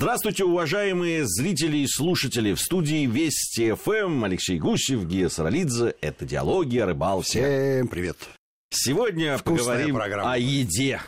Здравствуйте, уважаемые зрители и слушатели. В студии Вести ФМ Алексей Гусев, Гия Саралидзе. Это «Диалоги о рыбалке». Всем привет. Сегодня Вкусная поговорим программа. о еде.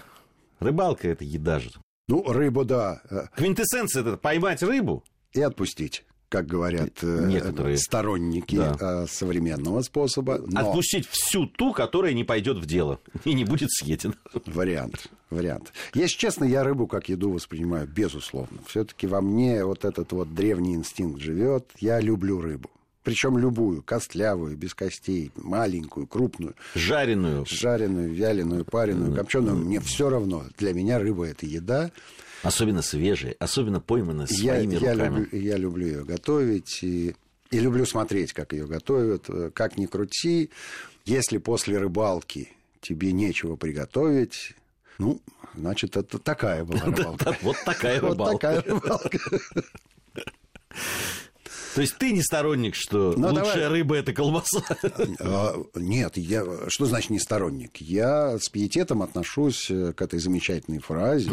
Рыбалка – это еда же. Ну, рыбу, да, э, Квинтэссенция – это поймать рыбу. и отпустить, как говорят э, Некоторые. сторонники Да. э, современного способа. Но Отпустить всю ту, которая не пойдет в дело и не будет съедена. вариант, вариант. Если честно, я рыбу как еду воспринимаю, безусловно. Все-таки во мне вот этот вот древний инстинкт живет. Я люблю рыбу. Причем любую, костлявую, без костей, маленькую, крупную, Жареную. жареную, вяленую, пареную, копченую. Мне все равно. Для меня рыба это еда. Особенно свежие, особенно пойманные Я, своими я руками. люблю, я люблю ее готовить и, и люблю смотреть, как ее готовят. Э, Как ни крути, если после рыбалки тебе нечего приготовить, ну, значит, это такая была рыбалка. Вот такая рыбалка. такая рыбалка. То есть ты не сторонник, что Ну, лучшая давай. рыба – это колбаса? А, Нет, я, что значит не сторонник? Я с пиететом отношусь э, к этой замечательной фразе.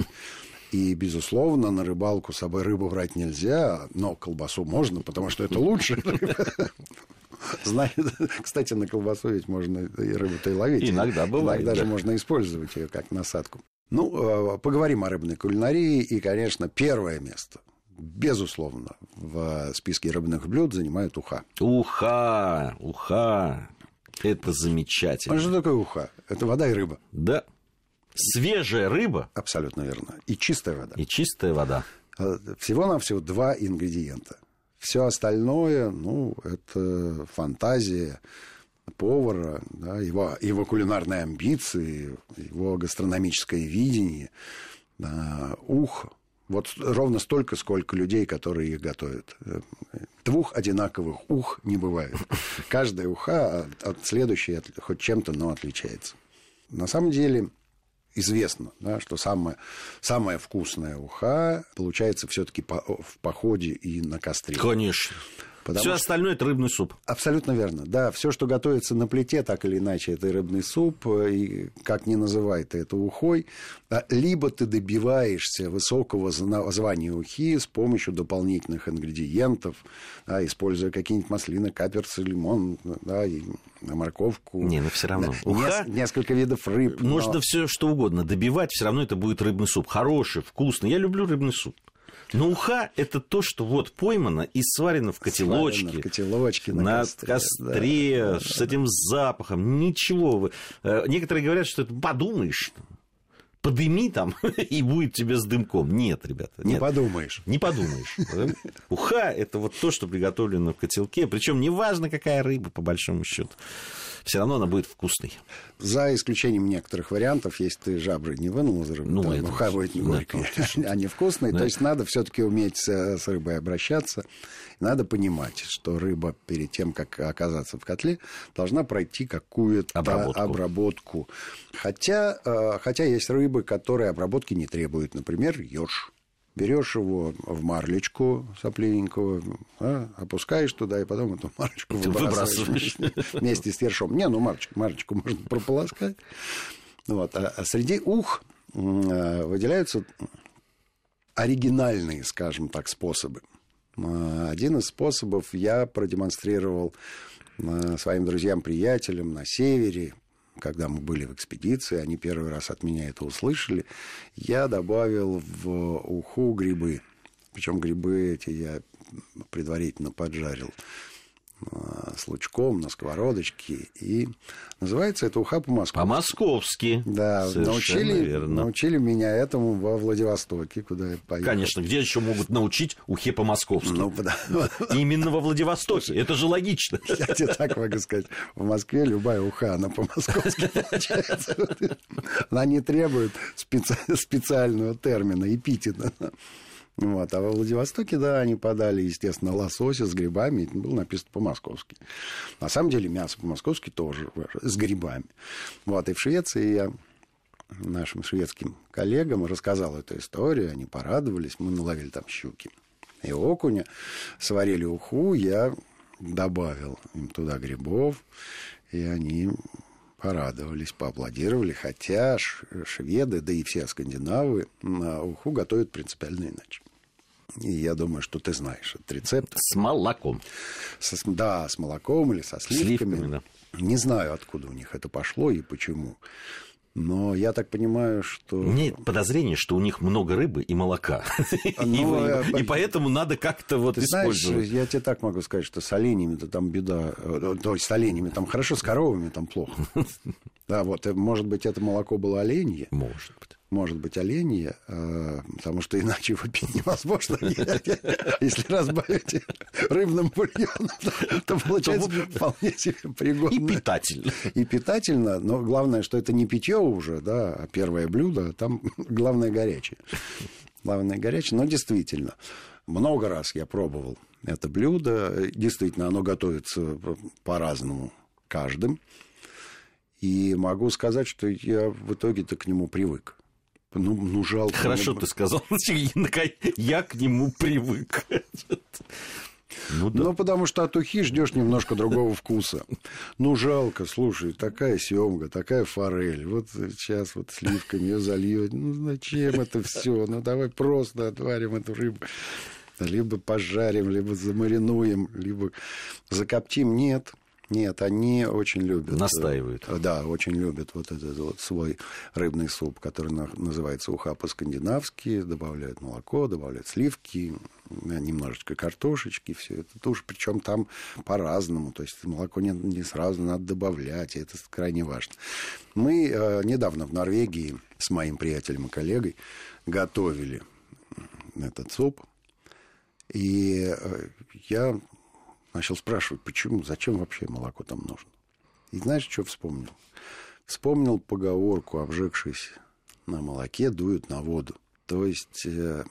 И, безусловно, на рыбалку с собой рыбу брать нельзя, но колбасу можно, потому что это лучше. Знаете, кстати, на колбасу ведь можно и рыбу-то и ловить. Иногда бывает, Иногда же можно использовать ее как насадку. Ну, э, поговорим о рыбной кулинарии. И, конечно, первое место, безусловно, в списке рыбных блюд занимает уха. Уха, уха. Это А замечательно. что такое уха? Это вода и рыба. Да. Свежая рыба Абсолютно верно. И чистая вода. и чистая вода. А, Всего-навсего два ингредиента. Все остальное, ну, это фантазия повара, да, его, его кулинарные амбиции, его гастрономическое видение. А, Ух, вот ровно столько, сколько людей, которые их готовят. Двух одинаковых ух не бывает. Каждая уха от, от следующей от- хоть чем-то, но отличается. На самом деле известно, да, что самая, самая вкусная уха получается все-таки в походе и на костре. Конечно. Потому Все что- остальное это рыбный суп. Абсолютно верно. Да, все, что готовится на плите, так или иначе, это рыбный суп, э, и как ни называй ты это ухой, либо ты добиваешься высокого звания ухи с помощью дополнительных ингредиентов, да, используя какие-нибудь маслины, каперсы, лимон, да, и морковку. Не, ну всё равно. Да, Уха- нес- несколько видов рыб. но- Можно все что угодно добивать, все равно это будет рыбный суп. Хороший, вкусный. Я люблю рыбный суп. Но уха – это то, что вот поймано и сварено в котелочке. Сварено в котелочке на на костре, костре, да, да, с этим запахом. Ничего. э, Некоторые говорят, что это подумаешь, подыми там, и будет тебе с дымком. Нет, ребята. Не нет. подумаешь. Не подумаешь. Уха – это вот то, что приготовлено в котелке. Причем неважно, какая рыба, по большому счету. Все равно она будет вкусной. За исключением некоторых вариантов, если ты жабры не вынул из рыбы, Ну, то это уха будет не да, горькая, а не вкусная. То есть надо все-таки уметь с, с рыбой обращаться. Надо понимать, что рыба перед тем, как оказаться в котле, должна пройти какую-то Обработку. обработку. Хотя, э, хотя есть рыбы, которые обработки не требуют. Например, еж. Берешь его в марлечку сопливенького, а, опускаешь туда, и потом эту марлечку выбрасываешь вместе с ершом. Не, ну марлечку, марлечку можно прополоскать. Вот. А, а среди ух а, выделяются оригинальные, скажем так, способы. А, Один из способов я продемонстрировал а, своим друзьям-приятелям на севере, когда мы были в экспедиции, они первый раз от меня это услышали, я добавил в уху грибы. Причем грибы эти я предварительно поджарил с лучком на сковородочке. И называется это уха по-московски. По-московски. Да, Совершенно научили, верно. научили меня этому во Владивостоке, куда я поехал. Конечно, где еще могут научить ухе по-московски? Ну, Именно во Владивостоке. Это же логично. Я тебе так могу сказать. В Москве любая уха, она по-московски получается. Она не требует специ- специального термина, эпитета. Вот. А во Владивостоке, да, они подали, естественно, лосося с грибами. Это было написано по-московски. На самом деле мясо по-московски тоже с грибами. Вот. И в Швеции я нашим шведским коллегам рассказал эту историю. Они порадовались. Мы наловили там щуки и окуня. Сварили уху. Я добавил им туда грибов. И они порадовались, поаплодировали, хотя шведы, да и все скандинавы на уху готовят принципиально иначе. И я думаю, что ты знаешь этот рецепт. С молоком. Со, да, с молоком или со сливками. сливками да. Не знаю, откуда у них это пошло и почему. Но я так понимаю, что... Нет подозрение, что у них много рыбы и молока. Ну, и, и поэтому надо как-то вот Ты использовать. Знаешь, я тебе так могу сказать, что с оленями-то там беда. Э, то есть с оленями там хорошо, с коровами там плохо. Да, вот, может быть, это молоко было оленье. Может быть может быть оленье, э, потому что иначе его пить невозможно. Если разбавить рыбным бульоном, то получается вполне себе пригодно. И питательно. И питательно, но главное, что это не питье уже, да, а первое блюдо, там главное горячее. Главное горячее, но действительно, много раз я пробовал это блюдо. Действительно, оно готовится по-разному каждым. И могу сказать, что я в итоге-то к нему привык. Ну, ну жалко. Хорошо ты сказал. Я к нему привык. Ну, да. ну, потому что от ухи ждешь немножко другого вкуса. Ну, жалко, слушай, такая семга, такая форель. Вот сейчас вот сливками ее зальет. Ну, зачем это все? Ну, давай просто отварим эту рыбу. Либо пожарим, либо замаринуем, либо закоптим. Нет. Нет, они очень любят. Настаивают. Э, да, очень любят вот этот вот свой рыбный суп, который называется уха по-скандинавски. Добавляют молоко, добавляют сливки, э, немножечко картошечки, все это тоже. Причем там по-разному. То есть молоко не, не сразу надо добавлять, и это крайне важно. Мы э, недавно в Норвегии с моим приятелем и коллегой готовили этот суп. И э, я начал спрашивать, почему, зачем вообще молоко там нужно. И знаешь, что вспомнил? Вспомнил поговорку, обжегшись на молоке, дуют на воду. То есть э,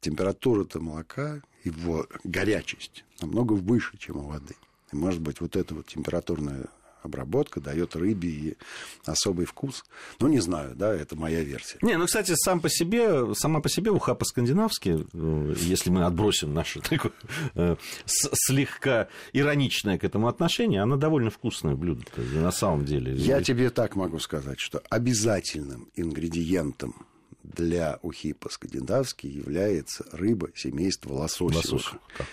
температура-то молока, его горячесть намного выше, чем у воды. И, может быть, вот эта вот температурная обработка дает рыбе и особый вкус. Ну, не знаю, да, это моя версия. Не, ну, кстати, сам по себе, сама по себе уха по-скандинавски, э, если мы отбросим наше такое э, слегка ироничное к этому отношение, она довольно вкусное блюдо на самом деле. Я тебе так могу сказать, что обязательным ингредиентом для ухи по-скандинавски является рыба семейства лососевых.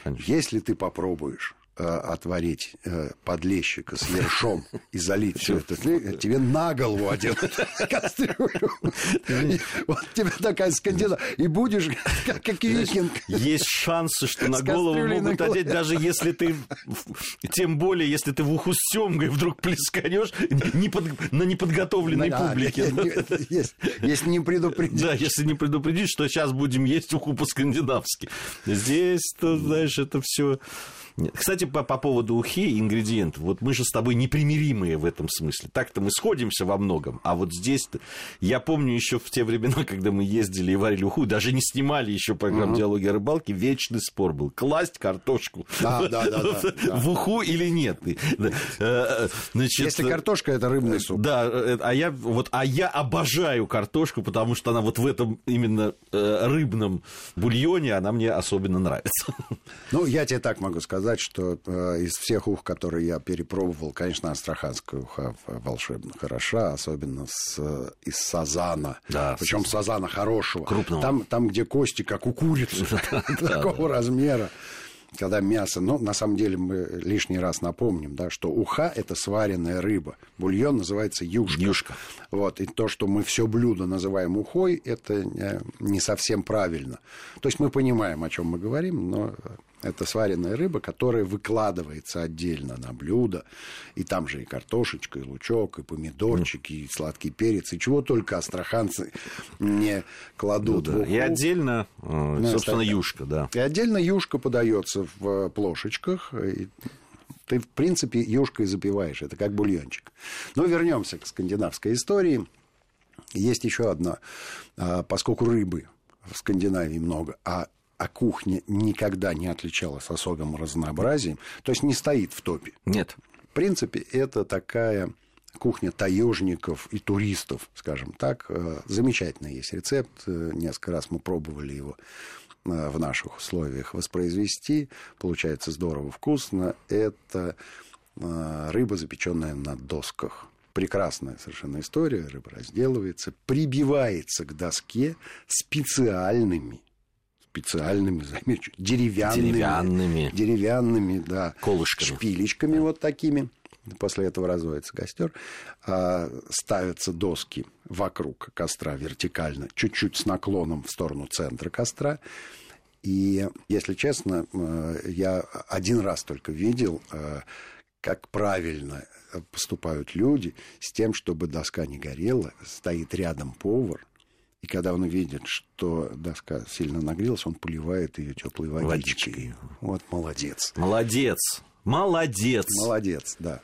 Лосось, Если ты попробуешь отварить э, подлещика с ершом и залить все это, тебе на голову один кастрюлю. Вот тебе такая скандина. И будешь как викинг. Есть шансы, что на голову могут одеть, даже если ты, тем более, если ты в уху с семгой вдруг плесканешь на неподготовленной публике. Если не предупредить. Да, если не предупредить, что сейчас будем есть уху по-скандинавски. Здесь, знаешь, это все. Кстати, по, по поводу ухи ингредиентов. Вот мы же с тобой непримиримые в этом смысле. Так-то мы сходимся во многом. А вот здесь я помню еще в те времена, когда мы ездили и варили уху, даже не снимали еще программу. «Диалоги о рыбалке», вечный спор был. Класть картошку в уху или нет. Э, значит, Если картошка, это рыбный суп. Да, э, а я, вот, а я обожаю картошку, потому что она вот в этом именно э, рыбном бульоне, она мне особенно нравится. Ну, я тебе так могу сказать сказать, что э, из всех ух, которые я перепробовал, конечно, астраханская уха волшебно хороша, особенно с, из сазана. Да, Причем с... сазана хорошего. Крупного. Там, там, где кости, как у курицы, такого размера когда мясо, ну, на самом деле мы лишний раз напомним, да, что уха – это сваренная рыба. Бульон называется юшка. Юшка. Вот, и то, что мы все блюдо называем ухой, это не совсем правильно. То есть мы понимаем, о чем мы говорим, но это сваренная рыба, которая выкладывается отдельно на блюдо. И там же и картошечка, и лучок, и помидорчики, и сладкий перец, и чего только астраханцы не кладут. Ну, да. И отдельно, э, собственно, юшка, да. И отдельно юшка подается в плошечках. И ты, в принципе, юшкой запиваешь. Это как бульончик. Но вернемся к скандинавской истории. Есть еще одна. Поскольку рыбы в Скандинавии много, а а кухня никогда не отличалась особым разнообразием, то есть не стоит в топе. Нет. В принципе, это такая кухня таежников и туристов, скажем так. Э, замечательный есть рецепт. Э, несколько раз мы пробовали его э, в наших условиях воспроизвести. Получается здорово вкусно. Это рыба, запеченная на досках. Прекрасная совершенно история. Рыба разделывается, прибивается к доске специальными специальными, замечу, деревянными. Деревянными. Деревянными, да. Колышками. Шпилечками вот такими. После этого разводится костер. А, ставятся доски вокруг костра вертикально, чуть-чуть с наклоном в сторону центра костра. И, если честно, э, я один раз только видел, э, как правильно поступают люди с тем, чтобы доска не горела, стоит рядом повар, и когда он видит, что доска сильно нагрелась, он поливает ее теплой водичкой. водичкой. Вот молодец. Молодец. Молодец. Молодец, да.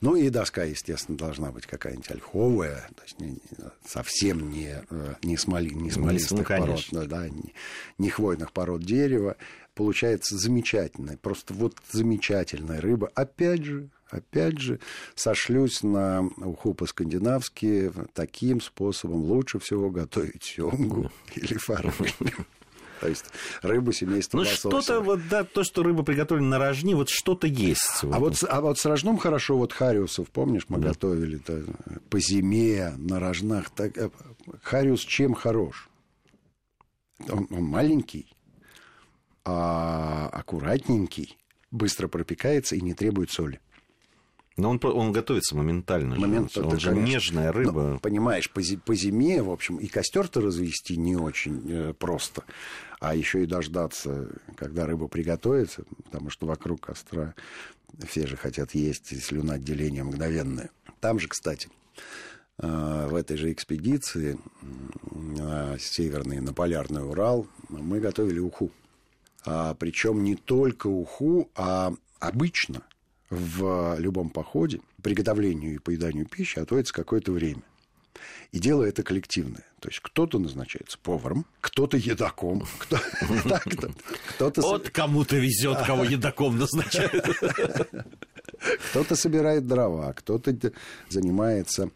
Ну и доска, естественно, должна быть какая-нибудь ольховая, то есть не, совсем не, э, не, смоли, не смолистых ну, пород, да, не, не хвойных пород дерева. Получается замечательная, просто вот замечательная рыба. Опять же, опять же, сошлюсь на уху по-скандинавски. Таким способом лучше всего готовить семгу или форель. То есть рыбу семейства Ну, что-то вот, да, то, что рыба приготовлена на рожни, вот что-то есть. А вот, а вот с рожном хорошо, вот хариусов, помнишь, мы да. готовили -то по зиме на рожнах. Так, э, хариус чем хорош? Он, он маленький, а аккуратненький, быстро пропекается и не требует соли. Но он, он готовится моментально. Момент, же. Он же конечно. нежная рыба. Но, понимаешь, по, по зиме, в общем, и костер-то развести не очень э, просто. А еще и дождаться, когда рыба приготовится, потому что вокруг костра все же хотят есть, и слюноотделение мгновенное. Там же, кстати, э, в этой же экспедиции на северный, на полярный Урал, мы готовили уху. А, причем не только уху, а обычно в любом походе приготовлению и поеданию пищи отводится какое-то время. И дело это коллективное. То есть кто-то назначается поваром, кто-то едоком, кто-то... Вот кому-то везет, кого едоком назначают. Кто-то собирает дрова, кто-то занимается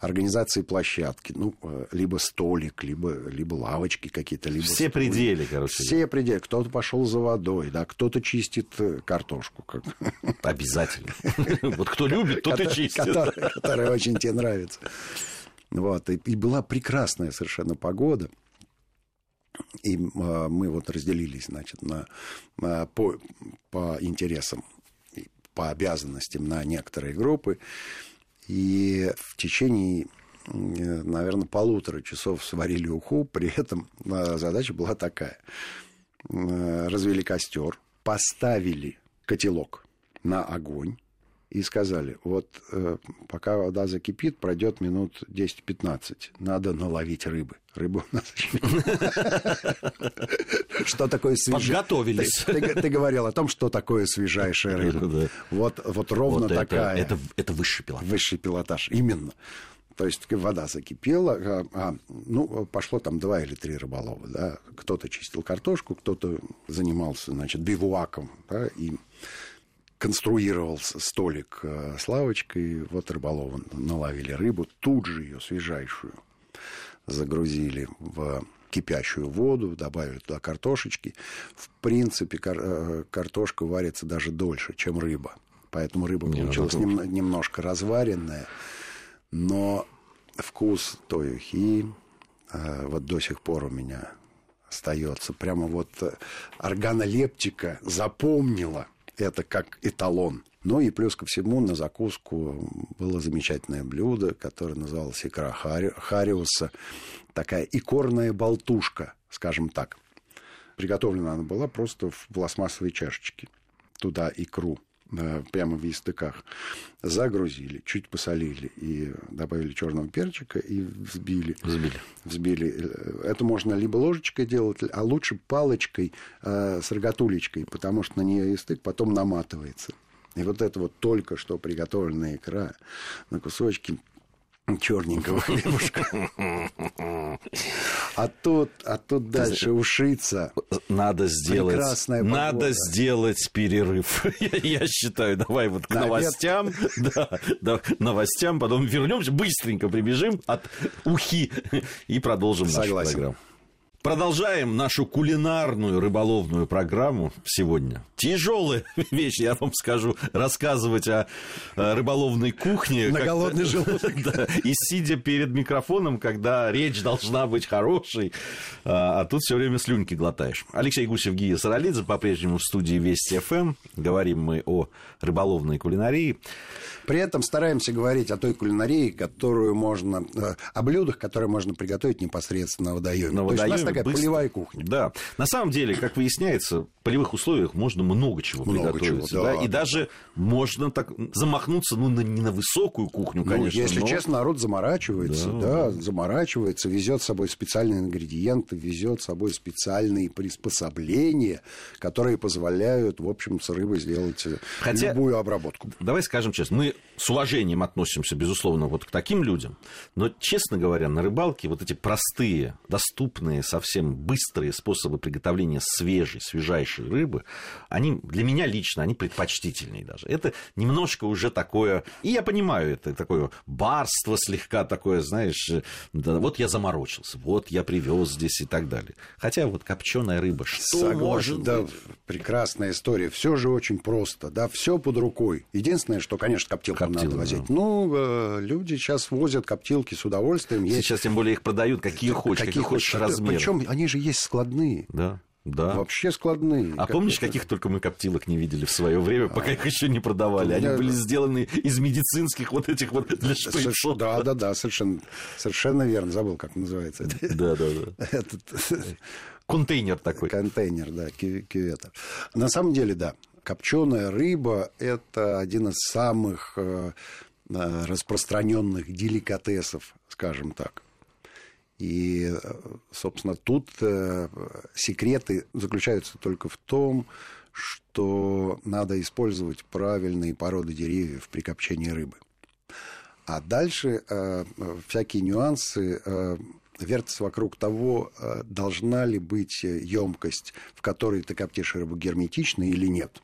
организации площадки, ну, э, либо столик, либо, либо лавочки какие-то, либо... Все столик. пределы, короче. Все пределы. Кто-то пошел за водой, да, кто-то чистит э, картошку. Обязательно. Вот кто любит, тот и чистит. Которая очень тебе нравится. Вот, и была прекрасная совершенно погода. И а, мы вот разделились, значит, на, на, по, по интересам, по обязанностям на некоторые группы. И в течение наверное, полутора часов сварили уху. При этом э, задача была такая. Э, развели костер, поставили котелок на огонь и сказали, вот э, пока вода закипит, пройдет минут 10-15, надо наловить рыбы. Рыбу у нас Что такое свежайшая... Подготовились. Ты говорил о том, что такое свежайшая рыба. Вот вот ровно такая. Это высший пилотаж. Высший пилотаж, именно. То есть вода закипела, а, а, ну, пошло там два или три рыболова, да. Кто-то чистил картошку, кто-то занимался, значит, бивуаком, да, и конструировал столик э, с лавочкой, вот рыболовы наловили рыбу, тут же ее свежайшую загрузили в кипящую воду, добавили туда картошечки. В принципе, кар- э, картошка варится даже дольше, чем рыба. Поэтому рыба Не, получилась нем- немножко разваренная. Но вкус той ухи э, вот до сих пор у меня остается. Прямо вот э, органолептика запомнила – это как эталон. Ну и плюс ко всему на закуску было замечательное блюдо, которое называлось икра хари... хариуса. Такая икорная болтушка, скажем так. Приготовлена она была просто в пластмассовой чашечке. Туда икру прямо в ястыках, загрузили, чуть посолили и добавили черного перчика и взбили. Взбили. Взбили. Это можно либо ложечкой делать, а лучше палочкой э, с рогатулечкой, потому что на нее ястык потом наматывается. И вот это вот только что приготовленная икра на кусочки черненького хлебушка. А тут, а тут дальше ушиться. Надо сделать, надо сделать перерыв. Я, считаю, давай вот к новостям, да, да, новостям, потом вернемся, быстренько прибежим от ухи и продолжим Согласен. нашу программу. Продолжаем нашу кулинарную рыболовную программу сегодня. Тяжелая вещь, я вам скажу, рассказывать о, рыболовной кухне. На голодный желудок. Да, и сидя перед микрофоном, когда речь должна быть хорошей, а, а тут все время слюнки глотаешь. Алексей Гусев, Гия Саралидзе, по-прежнему в студии Вести ФМ. Говорим мы о рыболовной кулинарии. При этом стараемся говорить о той кулинарии, которую можно, э, о блюдах, которые можно приготовить непосредственно на водоеме. На водоеме такая быстро. полевая кухня. Да. На самом деле, как выясняется, в полевых условиях можно много чего Много приготовить. чего, да, да, и да. даже можно так замахнуться, ну, на, не на высокую кухню, Ну, конечно. если но- честно, народ заморачивается, да. заморачивается, везет с собой специальные ингредиенты, везет с собой специальные приспособления, которые позволяют, в общем, с рыбой сделать э, Хотя- любую обработку. Давай скажем честно, мы с уважением относимся, безусловно, вот к таким людям, но, честно говоря, на рыбалке вот эти простые, доступные, совсем быстрые способы приготовления свежей, свежайшей рыбы, они для меня лично, они предпочтительнее даже. Это немножко уже такое, и я понимаю, это такое барство слегка такое, знаешь, да, вот я заморочился, вот я привез здесь и так далее. Хотя вот копченая рыба, что Согласен, может да, быть? прекрасная история. Все же очень просто, да, все под рукой. Единственное, что, конечно, коптилку Коптилку, надо да. возить. Ну, э, люди сейчас возят коптилки с удовольствием. Есть Сейчас тем более их продают, какие хочешь, какие, хочешь размеры. Причем они же есть складные. Да, да. Вообще складные. А Как помнишь, это- каких только мы коптилок не видели в свое время, пока их еще не продавали? у Они меня- были сделаны из медицинских вот этих вот для Соверш-. Да, да, да, совершенно, совершенно верно. Забыл, как называется. Да, да, да. Этот Контейнер такой. контейнер, да, кю- кювета. На самом деле, да, копченая рыба – это один из самых э, э, распространенных деликатесов, скажем так. И, собственно, тут э, секреты заключаются только в том, что надо использовать правильные породы деревьев при копчении рыбы. А дальше э, всякие нюансы э, вертятся вокруг того, должна ли быть емкость, в которой ты коптишь рыбу герметичной или нет.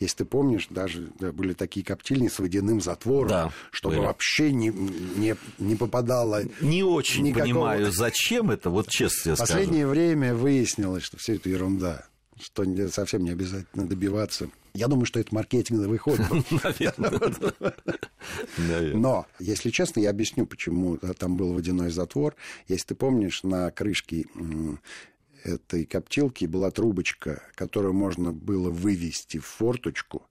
Если ты помнишь, даже да, были такие коптильни с водяным затвором, Да, чтобы были. вообще не, не, не попадало Не очень Никакого- понимаю, зачем это, вот честно в скажу. последнее время выяснилось, что все это ерунда, что совсем не обязательно добиваться. Я думаю, что это маркетинговый ход. Но, если честно, я объясню, почему там был водяной затвор. Если ты помнишь, на крышке этой коптилки была трубочка, которую можно было вывести в форточку,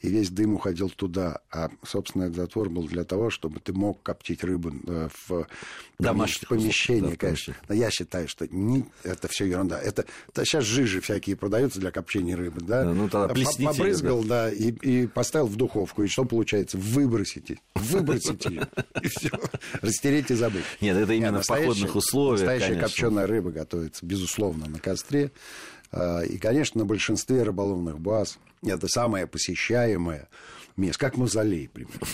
и весь дым уходил туда. А, собственно, этот затвор был для того, чтобы ты мог коптить рыбу э, в Домашних помещении, да, конечно. Но я считаю, что не, это все ерунда. Это, да, сейчас жижи всякие продаются для копчения рыбы, да? Да, ну, тогда Побрызгал, да, и, и поставил в духовку. И что получается? Выбросите. Выбросите. ее. И все. Растереть и забыть. Нет, это именно в походных условиях, Настоящая копченая рыба готовится, безусловно, на костре. А, И, конечно, на большинстве рыболовных баз это самое посещаемое место, как мавзолей, примерно.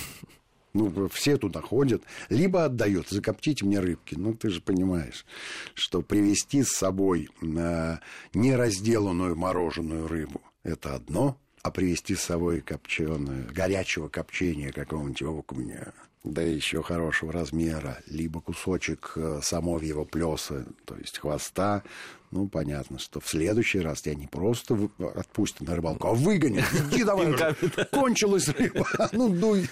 Ну, все туда ходят, либо отдают, закоптите мне рыбки. Ну, ты же понимаешь, что привезти с собой э, неразделанную мороженую рыбу – это одно, а привезти с собой копченую, горячего копчения какого-нибудь окуня, да еще хорошего размера, либо кусочек э, самовьего плеса, то есть хвоста, ну, понятно, что в следующий раз тебя не просто отпустят на рыбалку, а выгонят. Иди давай, кончилась рыба, ну, дуй,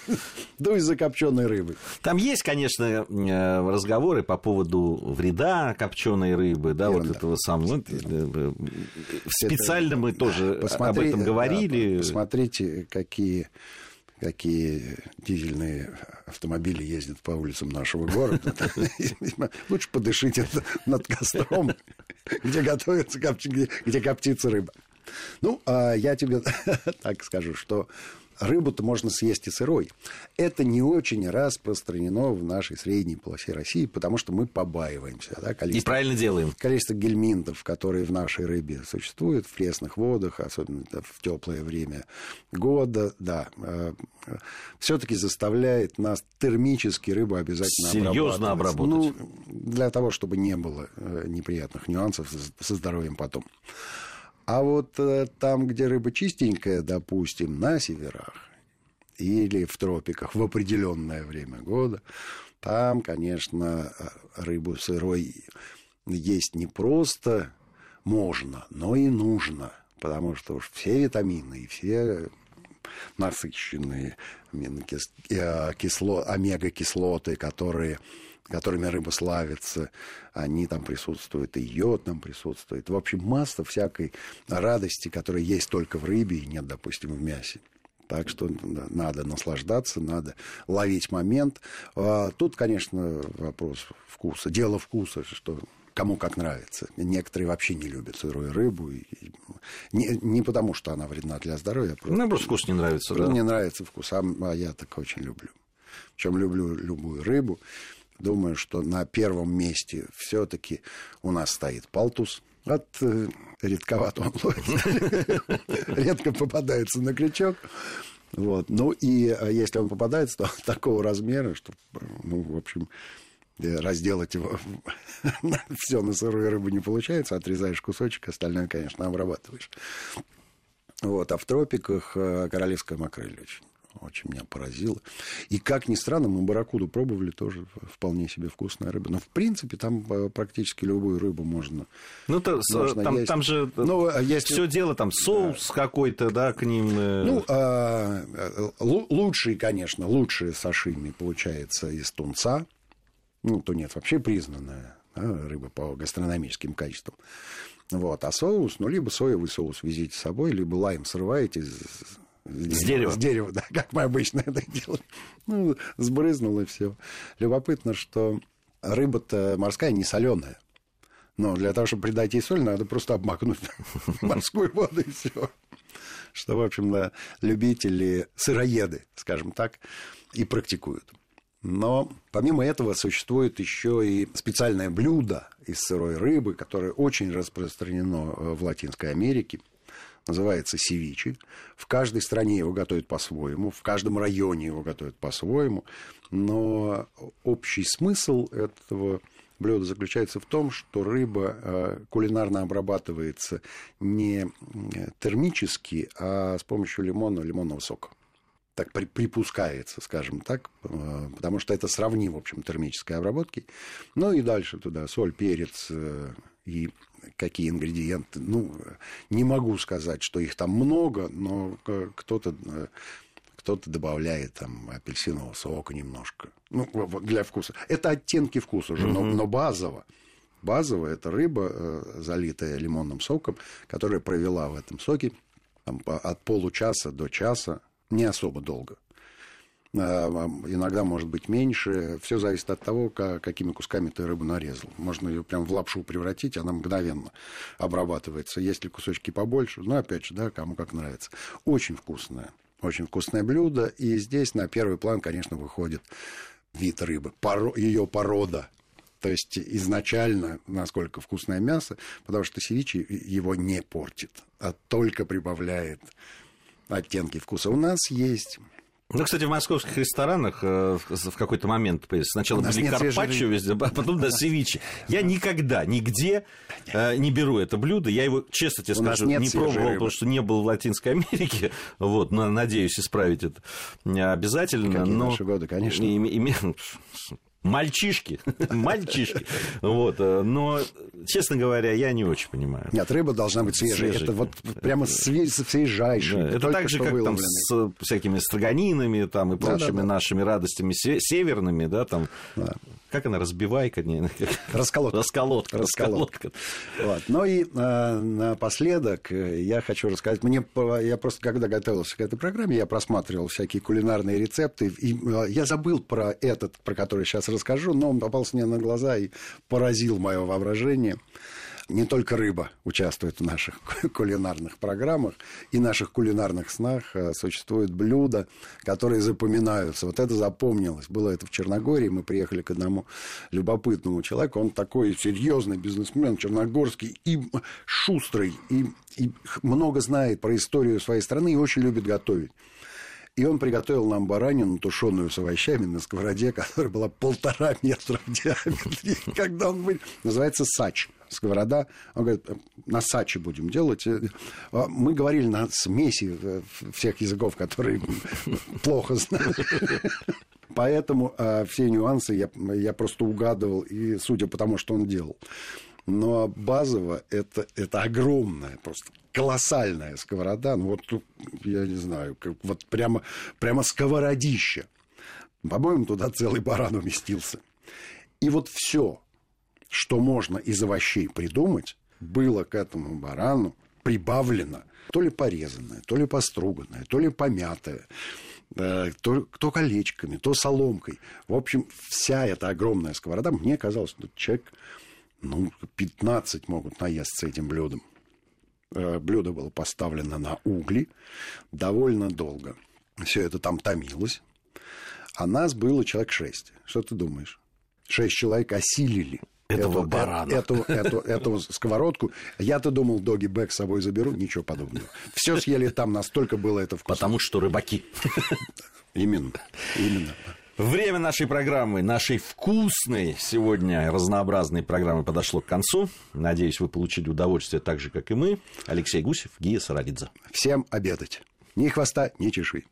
дуй за копченой рыбой. Там есть, конечно, э, разговоры по поводу вреда копченой рыбы, да, вот Ерунда. этого самого. Э, э, Специально мы тоже об этом говорили. посмотрите, какие, какие дизельные автомобили ездят по улицам нашего города. Лучше подышите над костром, где готовится, где коптится рыба. Ну, а я тебе так скажу, что рыбу-то можно съесть и сырой. Это не очень распространено в нашей средней полосе России, потому что мы побаиваемся. Да, И количество- правильно делаем. количество гельминтов, которые в нашей рыбе существуют, в пресных водах, особенно в теплое время года, да, все-таки заставляет нас термически рыбу обязательно Серьезно обрабатывать. обработать. Ну, для того, чтобы не было э, неприятных нюансов со- со здоровьем потом. А вот э, там, где рыба чистенькая, допустим, на северах или в тропиках в определенное время года, там, конечно, э, рыбу сырой есть не просто можно, но и нужно. Потому что уж все витамины и все насыщенные э, кисло, омега-кислоты, которые которыми рыба славится, они там присутствуют, и йод там присутствует. В общем, масса всякой радости, которая есть только в рыбе и нет, допустим, в мясе. Так что надо наслаждаться, надо ловить момент. А тут, конечно, вопрос вкуса. Дело вкуса, что кому как нравится. Некоторые вообще не любят сырую рыбу. И, не, не потому, что она вредна для здоровья. А просто, ну, просто вкус не нравится, да? Не нравится вкус, а, а я так очень люблю. Причем люблю любую рыбу. Думаю, что на первом месте все-таки у нас стоит палтус. От э, редковато он ловит. Редко попадается на крючок. Вот. Ну и э, если он попадается, то такого размера, что, ну, в общем, э, разделать его все на сырую рыбу не получается, отрезаешь кусочек, остальное, конечно, обрабатываешь. Вот. А в тропиках э, королевская макрель очень очень меня поразило. И, как ни странно, мы барракуду пробовали, тоже вполне себе вкусная рыба. Но, в принципе, там э, практически любую рыбу можно Ну, то, можно там, там же ну, а если... все дело, там соус да. какой-то, да, к ним... Э. Ну, а, э, лучший, конечно, лучшие сашими получается из тунца. Ну, то нет, вообще признанная да, рыба по гастрономическим качествам. Вот. А соус, ну, либо соевый соус везите с собой, либо лайм срываете, с дерева. С дерева, да, как мы обычно это делаем. Ну, сбрызнул и все. Любопытно, что рыба-то морская не соленая. Но для того, чтобы придать ей соль, надо просто обмакнуть морскую воду и все. Что, в общем, да, любители сыроеды, скажем так, и практикуют. Но помимо этого существует еще и специальное блюдо из сырой рыбы, которое очень распространено в Латинской Америке – называется севичи. В каждой стране его готовят по-своему, в каждом районе его готовят по-своему, но общий смысл этого блюда заключается в том, что рыба э, кулинарно обрабатывается не термически, а с помощью лимона, лимонного сока так припускается, скажем так, э, потому что это сравнимо, в общем, термической обработки. Ну и дальше туда соль, перец э, и какие ингредиенты. Ну, не могу сказать, что их там много, но кто-то э, кто-то добавляет там апельсинового сока немножко. Ну, для вкуса. Это оттенки вкуса уже, но, но базово. Базово это рыба, э, залитая лимонным соком, которая провела в этом соке там, от получаса до часа, не особо долго. А, иногда может быть меньше. Все зависит от того, какими кусками ты рыбу нарезал. Можно ее прям в лапшу превратить, она мгновенно обрабатывается. Если кусочки побольше, ну, опять же, да, кому как нравится. Очень вкусное. Очень вкусное блюдо. И здесь на первый план, конечно, выходит вид рыбы, ее порода. То есть изначально, насколько вкусное мясо, потому что севичи его не портит, а только прибавляет оттенки вкуса. У нас есть ну, кстати, в московских ресторанах э, в какой-то момент сначала были карпаччо везде, а потом да, севичи. Я никогда, нигде э, не беру это блюдо. Я его, честно тебе скажу, не пробовал, рыбы. потому что не был в Латинской Америке. Вот, но надеюсь исправить это обязательно. Какие но... наши годы, конечно. И, и, и, Мальчишки, мальчишки. Вот. Э, но, честно говоря, я не очень понимаю. Нет, рыба должна быть свежей. свежей. Это вот прямо свежайшая. Да, это так же, как там с всякими строганинами там, и прочими да, да, нашими радостями северными, да, там. Да. Как она, разбивайка? Не, расколотка. Расколотка. Расколотка. Вот. Ну и э, напоследок э, я хочу рассказать. Мне, я просто, когда готовился к этой программе, я просматривал всякие кулинарные рецепты. И э, я забыл про этот, про который сейчас расскажу, но он попался мне на глаза и поразил мое воображение не только рыба участвует в наших кулинарных программах и наших кулинарных снах. А существуют блюда, которые запоминаются. Вот это запомнилось. Было это в Черногории. Мы приехали к одному любопытному человеку. Он такой серьезный бизнесмен, черногорский и шустрый, и, и много знает про историю своей страны и очень любит готовить. И он приготовил нам баранину, тушеную с овощами на сковороде, которая была полтора метра в диаметре. Когда он был... Называется сач сковорода. Он говорит, на сачи будем делать. А мы говорили на смеси э, всех языков, которые плохо знаю. Поэтому э, все нюансы я, я просто угадывал, и судя по тому, что он делал. Но базово это, это огромная, просто колоссальная сковорода. Ну вот, я не знаю, как, вот прямо, прямо сковородище. По-моему, туда целый баран уместился. И вот все, что можно из овощей придумать, было к этому барану прибавлено то ли порезанное, то ли поструганное, то ли помятое, то, то колечками, то соломкой. В общем, вся эта огромная сковорода, мне казалось, ну, человек, ну, 15 могут наесться этим блюдом. Э, блюдо было поставлено на угли довольно долго. Все это там томилось. А нас было человек шесть. Что ты думаешь? Шесть человек осилили этого эту, барана. Эту, эту, эту сковородку. Я-то думал, доги бэк с собой заберу. Ничего подобного. Все съели там, настолько было это вкусно. Потому что рыбаки. Именно. Именно. Время нашей программы, нашей вкусной сегодня разнообразной программы подошло к концу. Надеюсь, вы получили удовольствие так же, как и мы. Алексей Гусев, Гия Саралидзе. Всем обедать. Ни хвоста, ни чешуи.